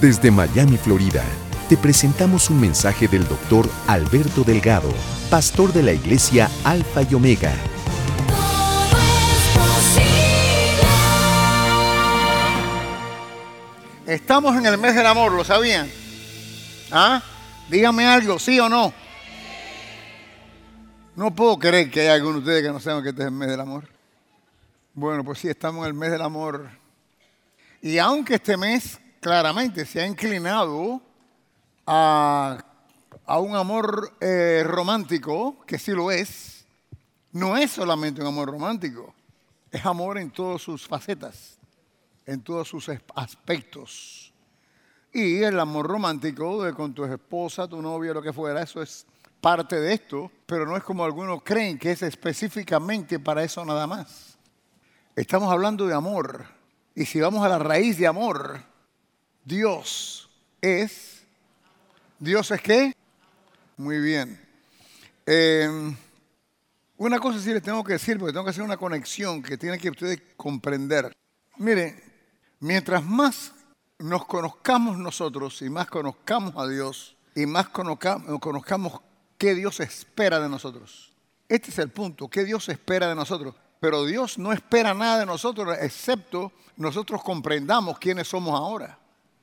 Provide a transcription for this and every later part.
Desde Miami, Florida, te presentamos un mensaje del doctor Alberto Delgado, pastor de la iglesia Alfa y Omega. Estamos en el mes del amor, ¿lo sabían? ¿Ah? Dígame algo, ¿sí o no? No puedo creer que haya alguno de ustedes que no sepan que este es el mes del amor. Bueno, pues sí, estamos en el mes del amor. Y aunque este mes claramente se ha inclinado a, un amor eh, romántico, que sí lo es, no es solamente un amor romántico, es amor en todas sus facetas, en todos sus aspectos. Y el amor romántico de con tu esposa, tu novia, lo que fuera, eso es parte de esto, pero no es como algunos creen que es específicamente para eso nada más. Estamos hablando de amor. Y si vamos a la raíz de amor, Dios es. ¿Dios es qué? Muy bien. Eh, una cosa sí les tengo que decir, porque tengo que hacer una conexión que tienen que ustedes comprender. Miren, mientras más nos conozcamos nosotros y más conozcamos a Dios y más conozcamos, conozcamos qué Dios espera de nosotros. Este es el punto, qué Dios espera de nosotros. Pero Dios no espera nada de nosotros excepto nosotros comprendamos quiénes somos ahora,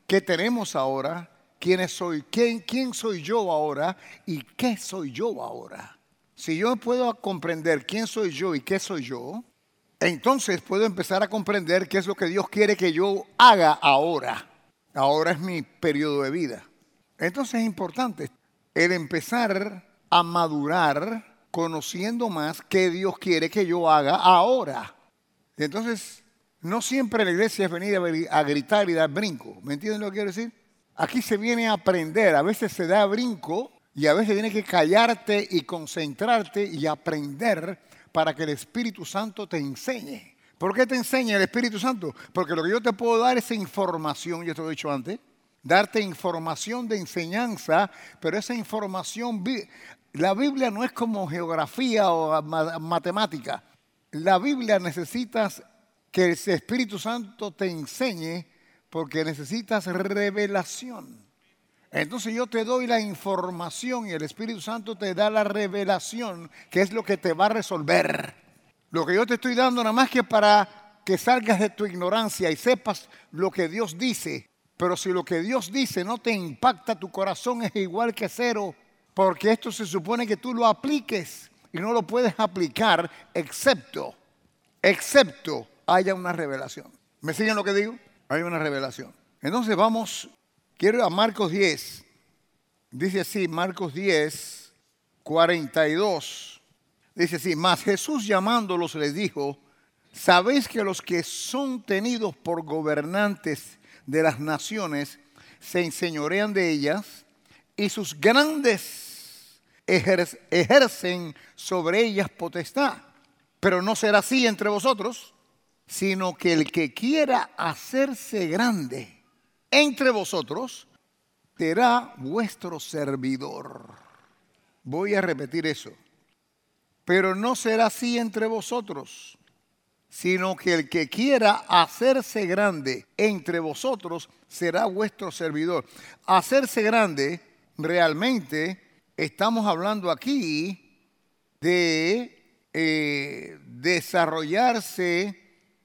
qué tenemos ahora, quién soy, quién, quién soy yo ahora y qué soy yo ahora. Si yo puedo comprender quién soy yo y qué soy yo, entonces puedo empezar a comprender qué es lo que Dios quiere que yo haga ahora. Ahora es mi periodo de vida. Entonces es importante el empezar a madurar conociendo más qué Dios quiere que yo haga ahora. Entonces, no siempre la iglesia es venir a gritar y dar brinco. ¿Me entienden lo que quiero decir? Aquí se viene a aprender. A veces se da brinco y a veces tiene que callarte y concentrarte y aprender para que el Espíritu Santo te enseñe. ¿Por qué te enseña el Espíritu Santo? Porque lo que yo te puedo dar es información, yo te lo he dicho antes, darte información de enseñanza, pero esa información, la Biblia no es como geografía o matemática. La Biblia necesitas que el Espíritu Santo te enseñe porque necesitas revelación. Entonces yo te doy la información y el Espíritu Santo te da la revelación, que es lo que te va a resolver. Lo que yo te estoy dando nada más que para que salgas de tu ignorancia y sepas lo que Dios dice. Pero si lo que Dios dice no te impacta, tu corazón es igual que cero, porque esto se supone que tú lo apliques y no lo puedes aplicar excepto, excepto haya una revelación. ¿Me siguen lo que digo? Hay una revelación. Entonces vamos, quiero ir a Marcos 10. Dice así, Marcos 10, 42. Dice así, más Jesús llamándolos les dijo, sabéis que los que son tenidos por gobernantes de las naciones se enseñorean de ellas y sus grandes ejercen sobre ellas potestad. Pero no será así entre vosotros, sino que el que quiera hacerse grande entre vosotros será vuestro servidor. Voy a repetir eso. Pero no será así entre vosotros, sino que el que quiera hacerse grande entre vosotros será vuestro servidor. Hacerse grande, realmente estamos hablando aquí de eh, desarrollarse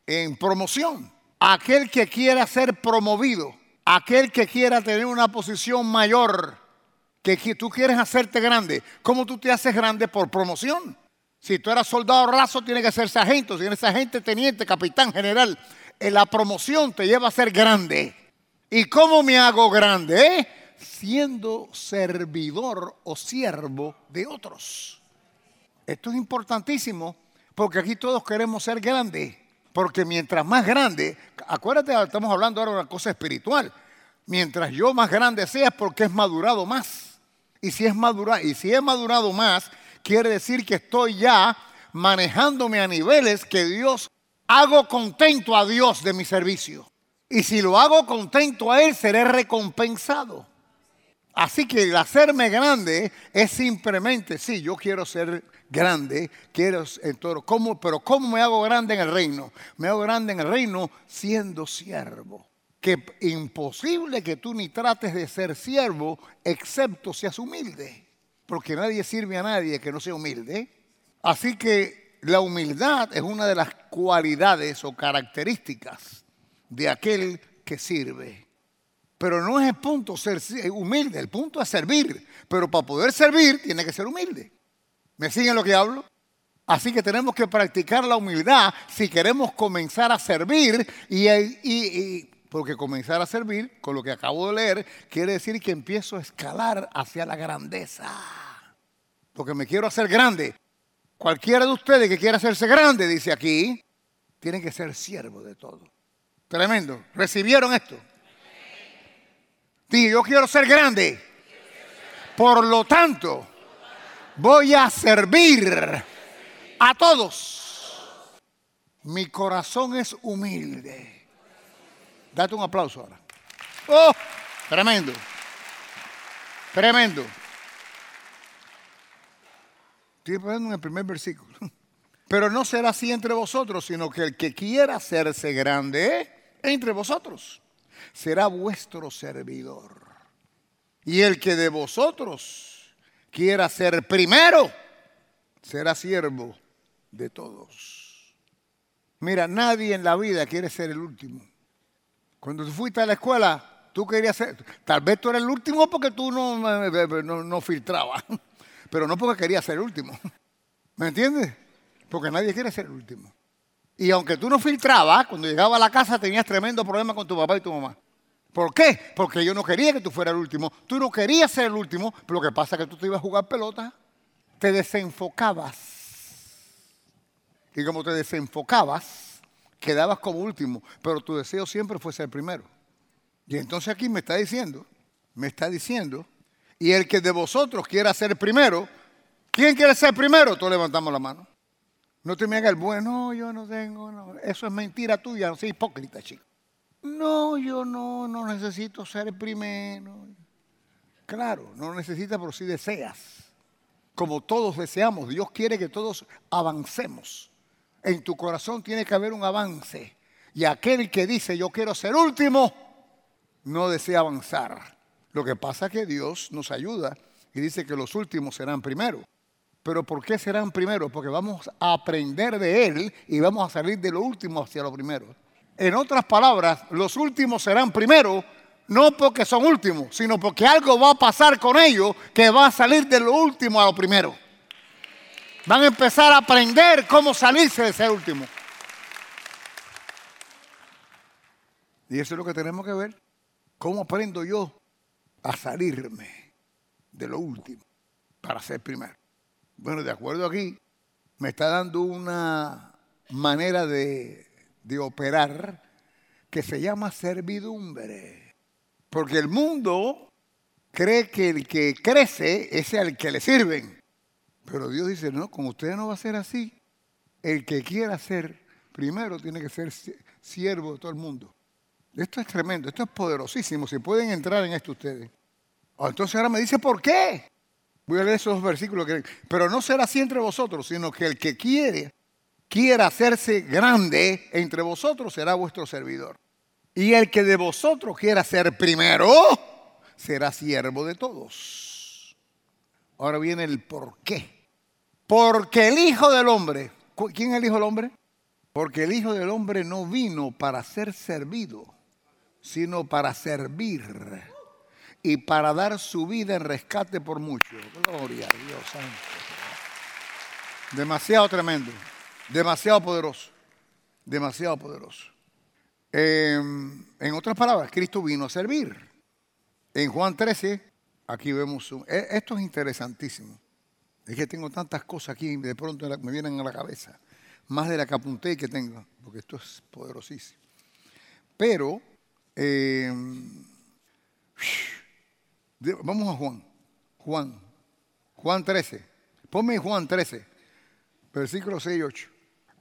en promoción. Aquel que quiera ser promovido, aquel que quiera tener una posición mayor, que tú quieres hacerte grande. ¿Cómo tú te haces grande por promoción? Si tú eras soldado raso, tiene que ser sargento. Si eres sargento, teniente, capitán, general. En la promoción te lleva a ser grande. ¿Y cómo me hago grande? Eh? Siendo servidor o siervo de otros. Esto es importantísimo porque aquí todos queremos ser grandes. Porque mientras más grande, acuérdate, estamos hablando ahora de una cosa espiritual. Mientras yo más grande sea, porque es madurado más. Y si es madurado, y si he madurado más, quiere decir que estoy ya manejándome a niveles que Dios hago contento a Dios de mi servicio. Y si lo hago contento a Él, seré recompensado. Así que el hacerme grande es simplemente, sí, yo quiero ser grande, quiero en todo. ¿Cómo, pero ¿cómo me hago grande en el reino? Me hago grande en el reino siendo siervo. ¿Qué que imposible que tú ni trates de ser siervo excepto seas humilde, porque nadie sirve a nadie que no sea humilde. Así que la humildad es una de las cualidades o características de aquel que sirve. Pero no es el punto ser humilde, el punto es servir. Pero para poder servir tiene que ser humilde. ¿Me siguen lo que hablo? Así que tenemos que practicar la humildad si queremos comenzar a servir y, porque comenzar a servir, con lo que acabo de leer, quiere decir que empiezo a escalar hacia la grandeza. Porque me quiero hacer grande. Cualquiera de ustedes que quiera hacerse grande, dice aquí, tiene que ser siervo de todo. Tremendo. ¿Recibieron esto? Dije, yo quiero ser grande. Por lo tanto, voy a servir a todos. Mi corazón es humilde. Date un aplauso ahora. Oh, tremendo. Tremendo. Estoy poniendo en el primer versículo. Pero no será así entre vosotros, sino que el que quiera hacerse grande entre vosotros será vuestro servidor. Y el que de vosotros quiera ser primero será siervo de todos. Mira, nadie en la vida quiere ser el último. Cuando tú fuiste a la escuela, tú querías ser, tal vez tú eras el último porque tú no, no, no filtrabas, pero no porque querías ser el último. ¿Me entiendes? Porque nadie quiere ser el último. Y aunque tú no filtrabas, cuando llegaba a la casa tenías tremendo problema con tu papá y tu mamá. ¿Por qué? Porque yo no quería que tú fueras el último. Tú no querías ser el último, pero lo que pasa es que tú te ibas a jugar pelota, te desenfocabas y como te desenfocabas, quedabas como último, pero tu deseo siempre fue ser primero. Y entonces aquí me está diciendo, me está diciendo, y el que de vosotros quiera ser primero, ¿quién quiere ser primero? Todos levantamos la mano. No te me hagas el bueno, yo no tengo, eso es mentira tuya, no seas hipócrita, chico. No, yo no, no necesito ser primero. Claro, no necesitas, pero sí deseas. Como todos deseamos, Dios quiere que todos avancemos en tu corazón tiene que haber un avance. Y aquel que dice yo quiero ser último, no desea avanzar. Lo que pasa es que Dios nos ayuda y dice que los últimos serán primero. Pero ¿por qué serán primero? Porque vamos a aprender de Él y vamos a salir de lo último hacia lo primero. En otras palabras, los últimos serán primero, no porque son últimos, sino porque algo va a pasar con ellos que va a salir de lo último a lo primero. Van a empezar a aprender cómo salirse de ese último. Y eso es lo que tenemos que ver. ¿Cómo aprendo yo a salirme de lo último para ser primero? Bueno, de acuerdo aquí, me está dando una manera de, de operar que se llama servidumbre. Porque el mundo cree que el que crece es el que le sirven. Pero Dios dice, no, como usted no va a ser así, el que quiera ser primero tiene que ser siervo de todo el mundo. Esto es tremendo, esto es poderosísimo, si pueden entrar en esto ustedes. Ah, entonces ahora me dice, ¿por qué? Voy a leer esos versículos. Que, pero no será así entre vosotros, sino que el que quiere, quiera hacerse grande entre vosotros será vuestro servidor. Y el que de vosotros quiera ser primero, será siervo de todos. Ahora viene el por qué. Porque el Hijo del Hombre, ¿quién es el Hijo del Hombre? Porque el Hijo del Hombre no vino para ser servido, sino para servir y para dar su vida en rescate por muchos. Gloria a Dios Santo. Demasiado tremendo, demasiado poderoso, demasiado poderoso. Em, en otras palabras, Cristo vino a servir. En Juan 13, aquí vemos, e, esto es interesantísimo. Es que tengo tantas cosas aquí, de pronto me vienen a la cabeza. Más de la que apunté que tengo, porque esto es poderosísimo. Pero, eh, vamos a Juan. Juan. Juan 13. Ponme Juan 13, versículo 6 y 8.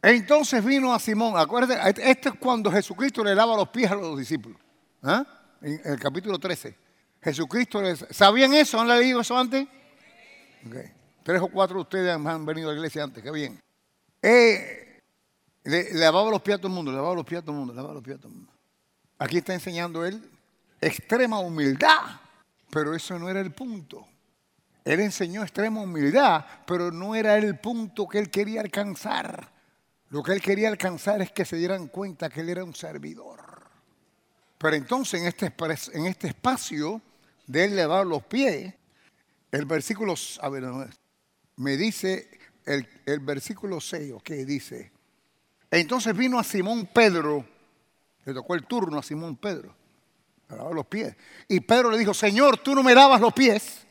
Entonces vino a Simón, acuérdense, esto es cuando Jesucristo le lava los pies a los discípulos. ¿Ah? En el capítulo 13. Jesucristo les... ¿Sabían eso? ¿Han leído eso antes? Tres o cuatro de ustedes han venido a la iglesia antes, qué bien. Eh, le, lavaba los pies a todo el mundo, le lavaba los pies a todo el mundo, le lavaba los pies a todo el mundo. Aquí está enseñando él extrema humildad, pero eso no era el punto. Él enseñó extrema humildad, pero no era el punto que él quería alcanzar. Lo que él quería alcanzar es que se dieran cuenta que él era un servidor. Pero entonces en este, este espacio de él levar los pies, el versículo, a ver, me dice el, versículo 6, ¿qué dice? Entonces vino a Simón Pedro, le tocó el turno a Simón Pedro, a lavar los pies. Y Pedro le dijo, Señor, tú no me lavas los pies.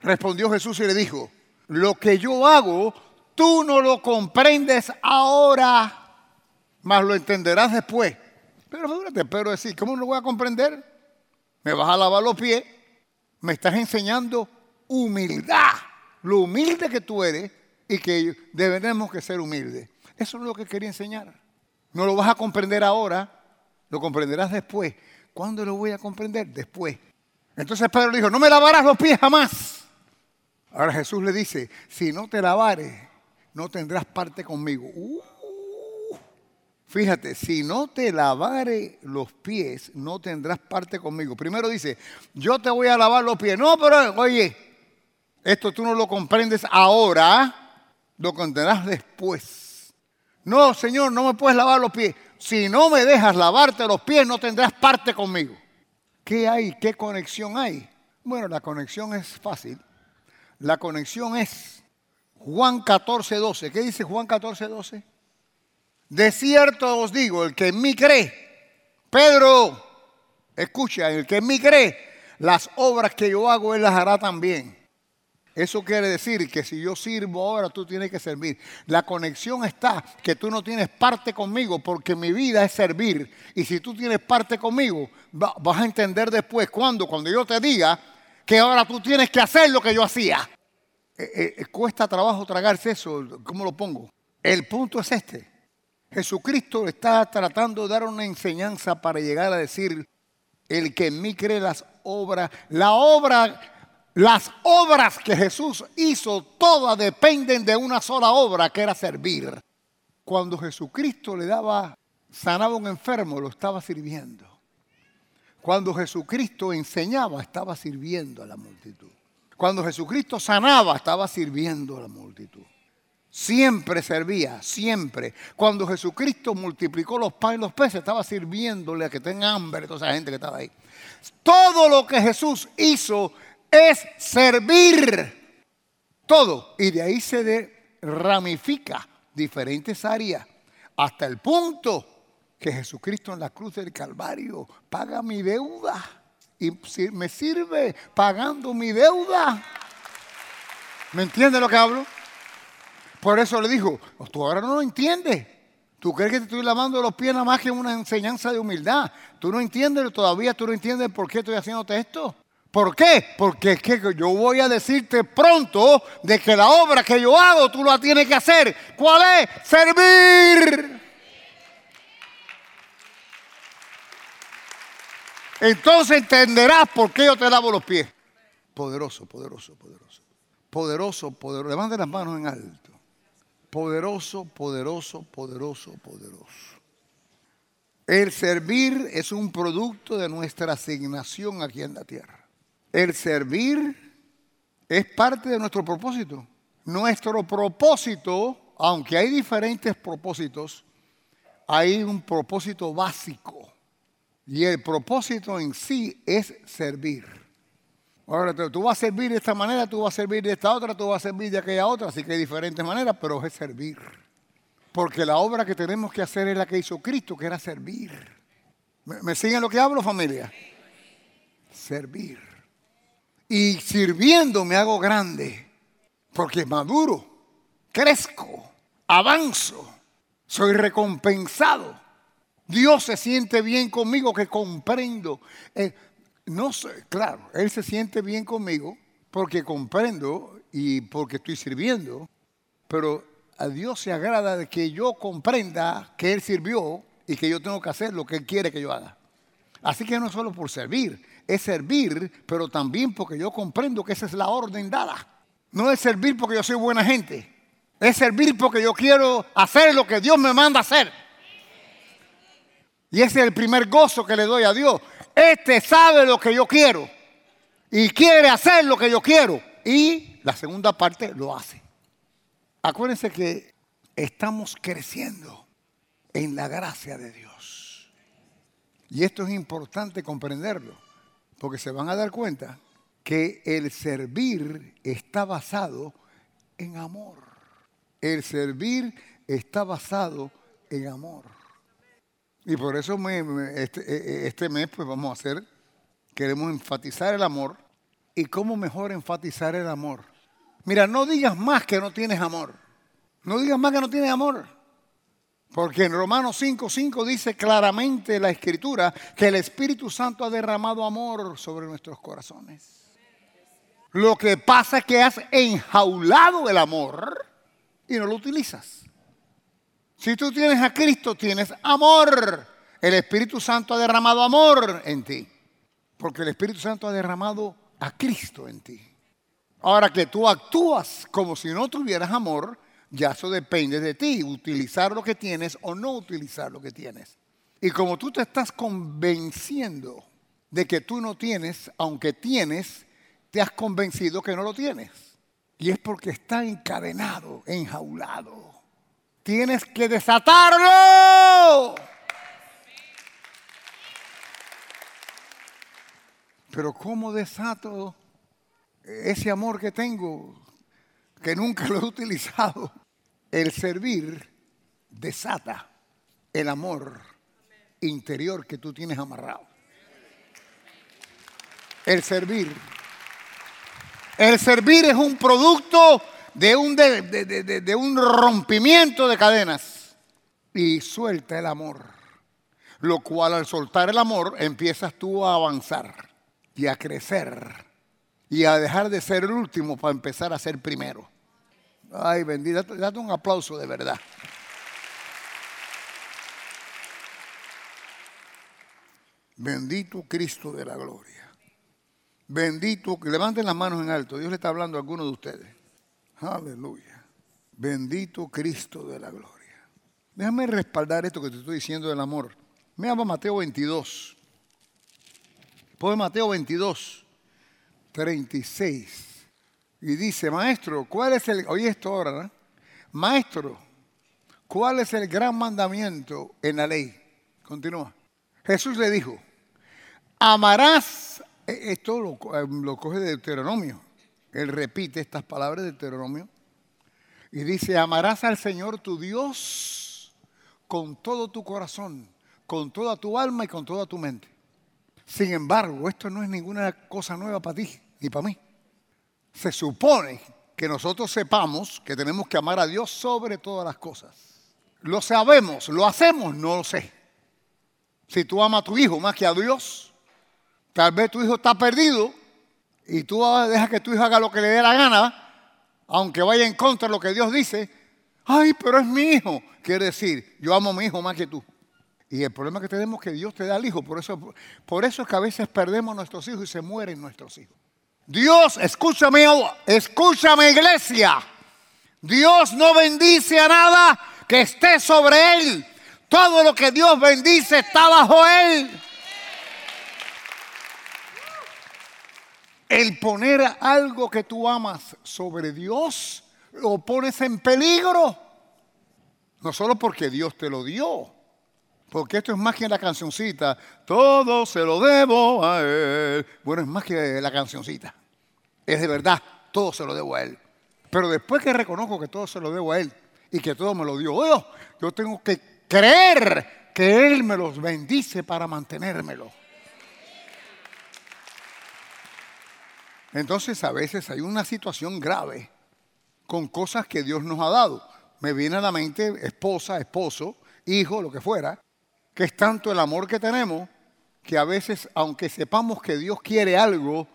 Respondió Jesús y le dijo, lo que yo hago, tú no lo comprendes ahora, mas lo entenderás después. Pero fíjate, Pedro decir, ¿cómo no lo voy a comprender? Me vas a lavar los pies, me estás enseñando humildad, lo humilde que tú eres y que debemos que ser humildes. Eso es lo que quería enseñar. No lo vas a comprender ahora, lo comprenderás después. ¿Cuándo lo voy a comprender? Después. Entonces Pedro le dijo, no me lavarás los pies jamás. Ahora Jesús le dice, si no te lavares, no tendrás parte conmigo. Uh, fíjate, si no te lavare los pies, no tendrás parte conmigo. Primero dice, yo te voy a lavar los pies. No, pero oye, esto tú no lo comprendes ahora, lo comprenderás después. No, Señor, no me puedes lavar los pies. Si no me dejas lavarte los pies, no tendrás parte conmigo. ¿Qué hay? ¿Qué conexión hay? Bueno, la conexión es fácil. La conexión es Juan 14, 12. ¿Qué dice Juan 14, 12? De cierto os digo, el que en mí cree, Pedro, escucha, el que en mí cree, las obras que yo hago, él las hará también. Eso quiere decir que si yo sirvo ahora, tú tienes que servir. La conexión está que tú no tienes parte conmigo porque mi vida es servir. Y si tú tienes parte conmigo, vas a entender después cuando, cuando yo te diga que ahora tú tienes que hacer lo que yo hacía. Eh, eh, eh, cuesta trabajo tragarse eso, ¿cómo lo pongo? El punto es este. Jesucristo está tratando de dar una enseñanza para llegar a decir, el que en mí cree las obras, la obra las obras que Jesús hizo, todas dependen de una sola obra, que era servir. Cuando Jesucristo le daba, sanaba a un enfermo, lo estaba sirviendo. Cuando Jesucristo enseñaba, estaba sirviendo a la multitud. Cuando Jesucristo sanaba, estaba sirviendo a la multitud. Siempre servía, siempre. Cuando Jesucristo multiplicó los panes y los peces, estaba sirviéndole a que tenga hambre, toda esa gente que estaba ahí. Todo lo que Jesús hizo es servir. Todo. Y de ahí se ramifica diferentes áreas hasta el punto que Jesucristo en la cruz del Calvario paga mi deuda y me sirve pagando mi deuda. ¿Me entiende lo que hablo? Por eso le dijo, tú ahora no lo entiendes. Tú crees que te estoy lavando los pies nada más que una enseñanza de humildad. Tú no entiendes todavía, tú no entiendes por qué estoy haciéndote esto. ¿Por qué? Porque es que yo voy a decirte pronto de que la obra que yo hago tú la tienes que hacer. ¿Cuál es? Servir. Entonces entenderás por qué yo te lavo los pies. Poderoso, poderoso, poderoso. Poderoso, poderoso. Levante las manos en alto. Poderoso, poderoso, poderoso, poderoso. El servir es un producto de nuestra asignación aquí en la tierra. El servir es parte de nuestro propósito. Nuestro propósito, aunque hay diferentes propósitos, hay un propósito básico. Y el propósito en sí es servir. Ahora, tú vas a servir de esta manera, tú vas a servir de esta otra, tú vas a servir de aquella otra, así que hay diferentes maneras, pero es servir. Porque la obra que tenemos que hacer es la que hizo Cristo, que era servir. ¿Me, siguen lo que hablo, familia? Servir. Y sirviendo me hago grande, porque maduro, crezco, avanzo, soy recompensado. Dios se siente bien conmigo que comprendo. Eh, no sé, claro, Él se siente bien conmigo porque comprendo y porque estoy sirviendo, pero a Dios se agrada de que yo comprenda que Él sirvió y que yo tengo que hacer lo que Él quiere que yo haga. Así que no solo por servir, es servir, pero también porque yo comprendo que esa es la orden dada. No es servir porque yo soy buena gente. Es servir porque yo quiero hacer lo que Dios me manda hacer. Y ese es el primer gozo que le doy a Dios. Este sabe lo que yo quiero y quiere hacer lo que yo quiero. Y la segunda parte lo hace. Acuérdense que estamos creciendo en la gracia de Dios. Y esto es importante comprenderlo, porque se van a dar cuenta que el servir está basado en amor. El servir está basado en amor. Y por eso este, e, e, este, mes pues vamos a hacer, queremos enfatizar el amor. ¿Y cómo mejor enfatizar el amor? Mira, no digas más que no tienes amor. No digas más que no tienes amor. Porque en Romanos 5:5 dice claramente la escritura que el Espíritu Santo ha derramado amor sobre nuestros corazones. Lo que pasa es que has enjaulado el amor y no lo utilizas. Si tú tienes a Cristo, tienes amor. El Espíritu Santo ha derramado amor en ti. Porque el Espíritu Santo ha derramado a Cristo en ti. Ahora que tú actúas como si no tuvieras amor, ya eso depende de ti, utilizar lo que tienes o no utilizar lo que tienes. Y como tú te estás convenciendo de que tú no tienes, aunque tienes, te has convencido que no lo tienes. Y es porque está encadenado, enjaulado. Tienes que desatarlo. Pero ¿cómo desato ese amor que tengo, que nunca lo he utilizado? El servir desata el amor interior que tú tienes amarrado. El servir el servir es un producto de un, de, un rompimiento de cadenas. Y suelta el amor. Lo cual al soltar el amor empiezas tú a avanzar y a crecer y a dejar de ser el último para empezar a ser primero. Ay, bendito, date un aplauso de verdad. Bendito Cristo de la gloria. Bendito, levanten las manos en alto. Dios le está hablando a alguno de ustedes. Aleluya. Bendito Cristo de la gloria. Déjame respaldar esto que te estoy diciendo del amor. Me llama Mateo 22. Pone Mateo 22, 36. Y dice, maestro, ¿cuál es el... Oye esto ahora, ¿no? Maestro, ¿cuál es el gran mandamiento en la ley? Continúa. Jesús le dijo, amarás eh, esto eh, lo, coge de Deuteronomio. Él repite estas palabras de Deuteronomio y dice, amarás al Señor tu Dios con todo tu corazón, con toda tu alma y con toda tu mente. Sin embargo, esto no es ninguna cosa nueva para ti ni para mí. Se supone que nosotros sepamos que tenemos que amar a Dios sobre todas las cosas. Lo sabemos, lo hacemos, no lo sé. Si tú amas a tu hijo más que a Dios, Tal vez tu hijo está perdido y tú dejas que tu hijo haga lo que le dé la gana, aunque vaya en contra de lo que Dios dice. Ay, pero es mi hijo. Quiere decir, yo amo a mi hijo más que tú. Y el problema que tenemos es que Dios te da al hijo. Por eso, por eso es que a veces perdemos nuestros hijos y se mueren nuestros hijos. Dios, escúchame, escúchame iglesia. Dios no bendice a nada que esté sobre él. Todo lo que Dios bendice está bajo él. el poner algo que tú amas sobre Dios, lo pones en peligro. No solo porque Dios te lo dio, porque esto es más que la cancioncita, todo se lo debo a Él. Bueno, es más que la cancioncita. Es de verdad, todo se lo debo a Él. Pero después que reconozco que todo se lo debo a Él y que todo me lo dio Dios, yo tengo que creer que Él me los bendice para mantenérmelo. Entonces a veces hay una situación grave con cosas que Dios nos ha dado. Me viene a la mente esposa, esposo, hijo, lo que fuera, que es tanto el amor que tenemos que a veces, aunque sepamos que Dios quiere algo,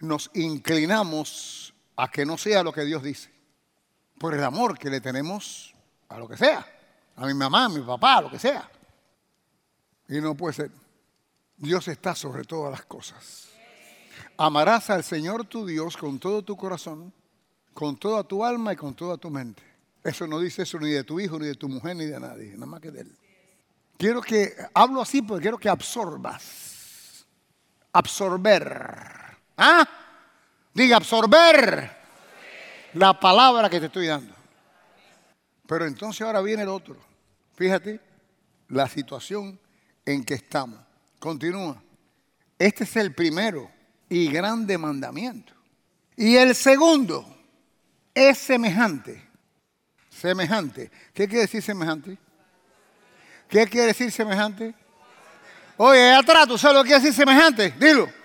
nos inclinamos a que no sea lo que Dios dice. Por el amor que le tenemos a lo que sea, a mi mamá, a mi papá, a lo que sea. Y no puede ser. Dios está sobre todas las cosas. Amarás al Señor tu Dios con todo tu corazón, con toda tu alma y con toda tu mente. Eso no dice eso ni de tu hijo, ni de tu mujer, ni de nadie, nada más que de él. Quiero que, hablo así porque quiero que absorbas. Absorber. ¿Ah? Diga, absorber la palabra que te estoy dando. Pero entonces ahora viene el otro. Fíjate la situación en que estamos. Continúa. Este es el primero y grande mandamiento. Y el segundo es semejante. Semejante. ¿Qué quiere decir semejante? ¿Qué quiere decir semejante? Oye, atrás, ¿tú sabes lo que quiere decir semejante? Dilo.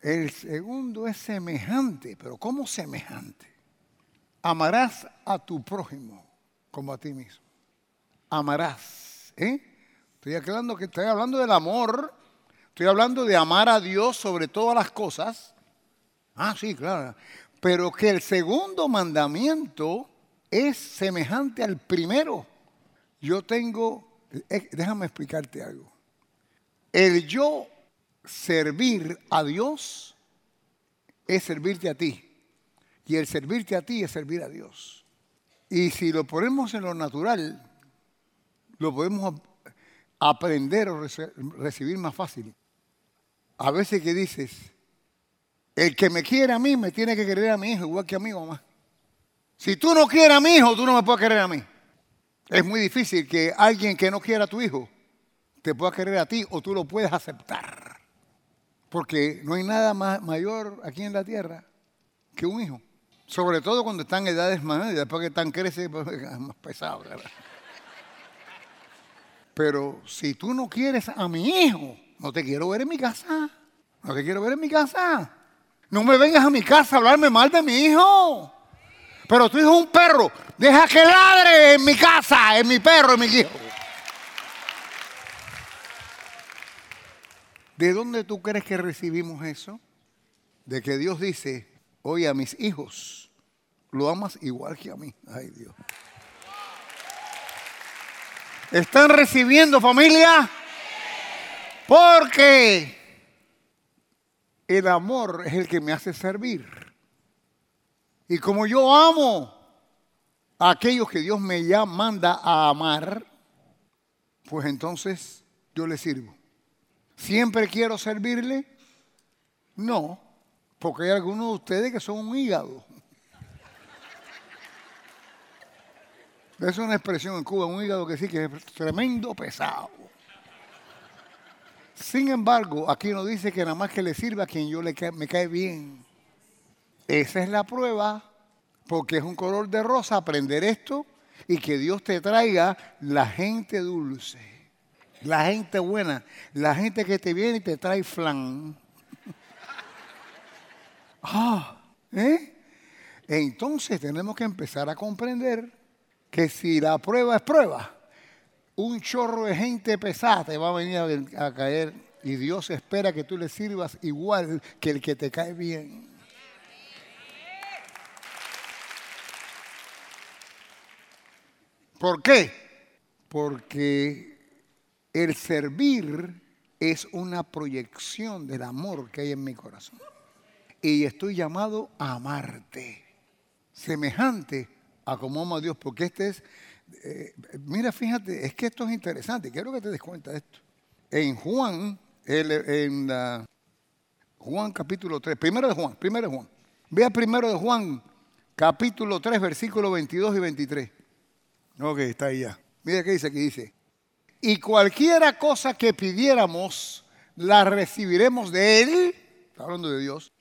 El segundo es semejante, pero ¿cómo semejante? Amarás a tu prójimo como a ti mismo. Amarás. ¿eh? Estoy hablando, que estoy hablando del amor. Estoy hablando de amar a Dios sobre todas las cosas. Ah, sí, claro. Pero que el segundo mandamiento es semejante al primero. Yo tengo, eh, déjame explicarte algo. El yo servir a Dios es servirte a ti. Y el servirte a ti es servir a Dios. Y si lo ponemos en lo natural, lo podemos aprender o recibir más fácil. A veces que dices, el que me quiere a mí me tiene que querer a mi hijo igual que a mí mamá. Si tú no quieres a mi hijo, tú no me puedes querer a mí. Es muy difícil que alguien que no quiera a tu hijo te pueda querer a ti o tú lo puedes aceptar. Porque no hay nada más mayor aquí en la tierra que un hijo. Sobre todo cuando están en edades más, después que están crece, pues, es más pesado. Pero si tú no quieres a mi hijo, no te quiero ver en mi casa. No te quiero ver en mi casa. No me vengas a mi casa a hablarme mal de mi hijo. Pero tu hijo es un perro. Deja que ladre en mi casa, en mi perro, en mi hijo. ¿De dónde tú crees que recibimos eso? De que Dios dice, oye a mis hijos, lo amas igual que a mí. Ay Dios. ¿Están recibiendo familia? Porque el amor es el que me hace servir. Y como yo amo a aquellos que Dios me ya manda a amar, pues entonces yo le sirvo. ¿Siempre quiero servirle? No, porque hay algunos de ustedes que son un hígado. Es una expresión en Cuba, un hígado que sí que es tremendo pesado. Sin embargo, aquí nos dice que nada más que le sirva a quien yo le me cae bien. Esa es la prueba, porque es un color de rosa aprender esto y que Dios te traiga la gente dulce. La gente buena, la gente que te viene y te trae flan. Ah, ¿eh? Entonces tenemos que empezar a comprender que si la prueba es prueba, un chorro de gente pesada te va a venir a, caer y Dios espera que tú le sirvas igual que el que te cae bien. ¿Por qué? Porque el servir es una proyección del amor que hay en mi corazón. Y estoy llamado a amarte, semejante a como amo a Dios, porque este es, eh, mira, fíjate, es que esto es interesante, quiero que te des cuenta de esto. En Juan, en Juan capítulo 3, primero de Juan, primero de Juan. Vea primero de Juan, capítulo 3, versículos 22 y 23. Ok, está ahí ya. Mira qué dice aquí, dice, y cualquiera cosa que pidiéramos, la recibiremos de Él, está hablando de Dios,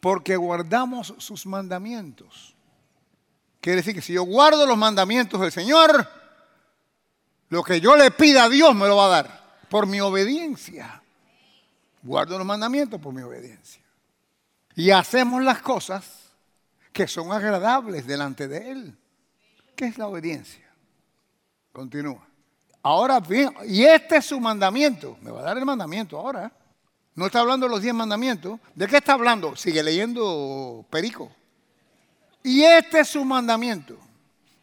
porque guardamos sus mandamientos. Quiere decir que si yo guardo los mandamientos del Señor, lo que yo le pida a Dios me lo va a dar por mi obediencia. Guardo los mandamientos por mi obediencia. Y hacemos las cosas que son agradables delante de Él. ¿Qué es la obediencia? Continúa. Ahora bien, y este es su mandamiento. Me va a dar el mandamiento ahora. No está hablando de los diez mandamientos. ¿De qué está hablando? Sigue leyendo Perico. Y este es su mandamiento.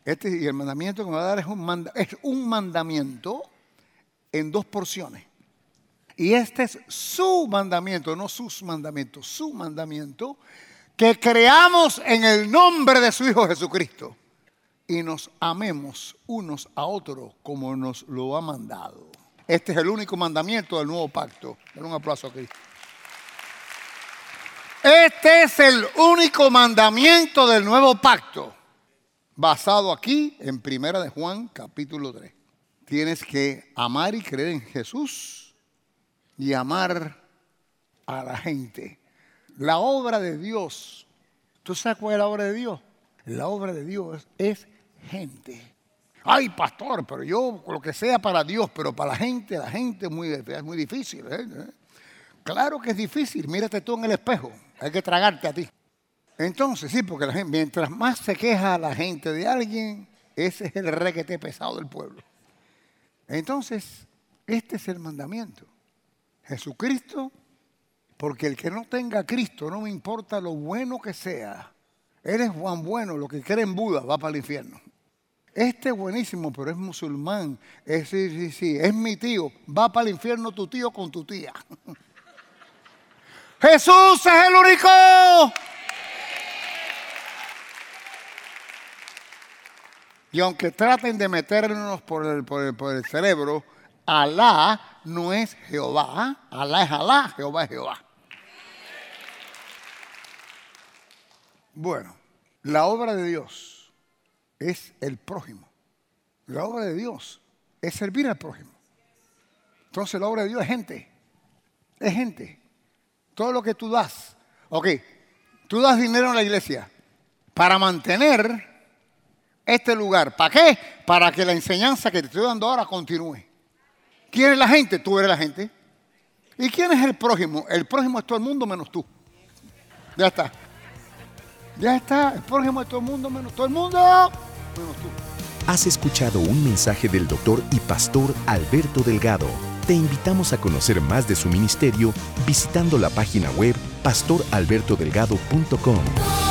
Este, y el mandamiento que me va a dar es un, es un mandamiento en dos porciones. Y este es su mandamiento, no sus mandamientos, su mandamiento, que creamos en el nombre de su Hijo Jesucristo y nos amemos unos a otros como nos lo ha mandado. Este es el único mandamiento del nuevo pacto. Den un aplauso aquí. Este es el único mandamiento del nuevo pacto, basado aquí en Primera de Juan, capítulo 3. Tienes que amar y creer en Jesús y amar a la gente. La obra de Dios, ¿tú sabes cuál es la obra de Dios? La obra de Dios es gente. Ay, pastor, pero yo lo que sea para Dios, pero para la gente, la gente es muy, difícil. ¿eh? Claro que es difícil, mírate tú en el espejo, hay que tragarte a ti. Entonces, sí, porque la gente, mientras más se queja la gente de alguien, ese es el requete pesado del pueblo. Entonces, este es el mandamiento. Jesucristo, porque el que no tenga Cristo, no me importa lo bueno que sea, eres Juan Bueno, lo que cree en Buda va para el infierno. Este es buenísimo, pero es musulmán. Es, sí, sí, sí, es mi tío. Va para el infierno tu tío con tu tía. Jesús es el único. Y aunque traten de meternos por el, por el, por el cerebro, Alá no es Jehová. Alá es Alá, Jehová es Jehová. Bueno, la obra de Dios es el prójimo. La obra de Dios es servir al prójimo. Entonces la obra de Dios es gente. Es gente. Todo lo que tú das. Ok, tú das dinero a la iglesia para mantener este lugar. ¿Para qué? Para que la enseñanza que te estoy dando ahora continúe. ¿Quién es la gente? Tú eres la gente. ¿Y quién es el prójimo? El prójimo es todo el mundo menos tú. Ya está. Ya está. El prójimo es todo el mundo menos todo el mundo. Has escuchado un mensaje del doctor y pastor Alberto Delgado. Te invitamos a conocer más de su ministerio visitando la página web pastoralbertodelgado.com.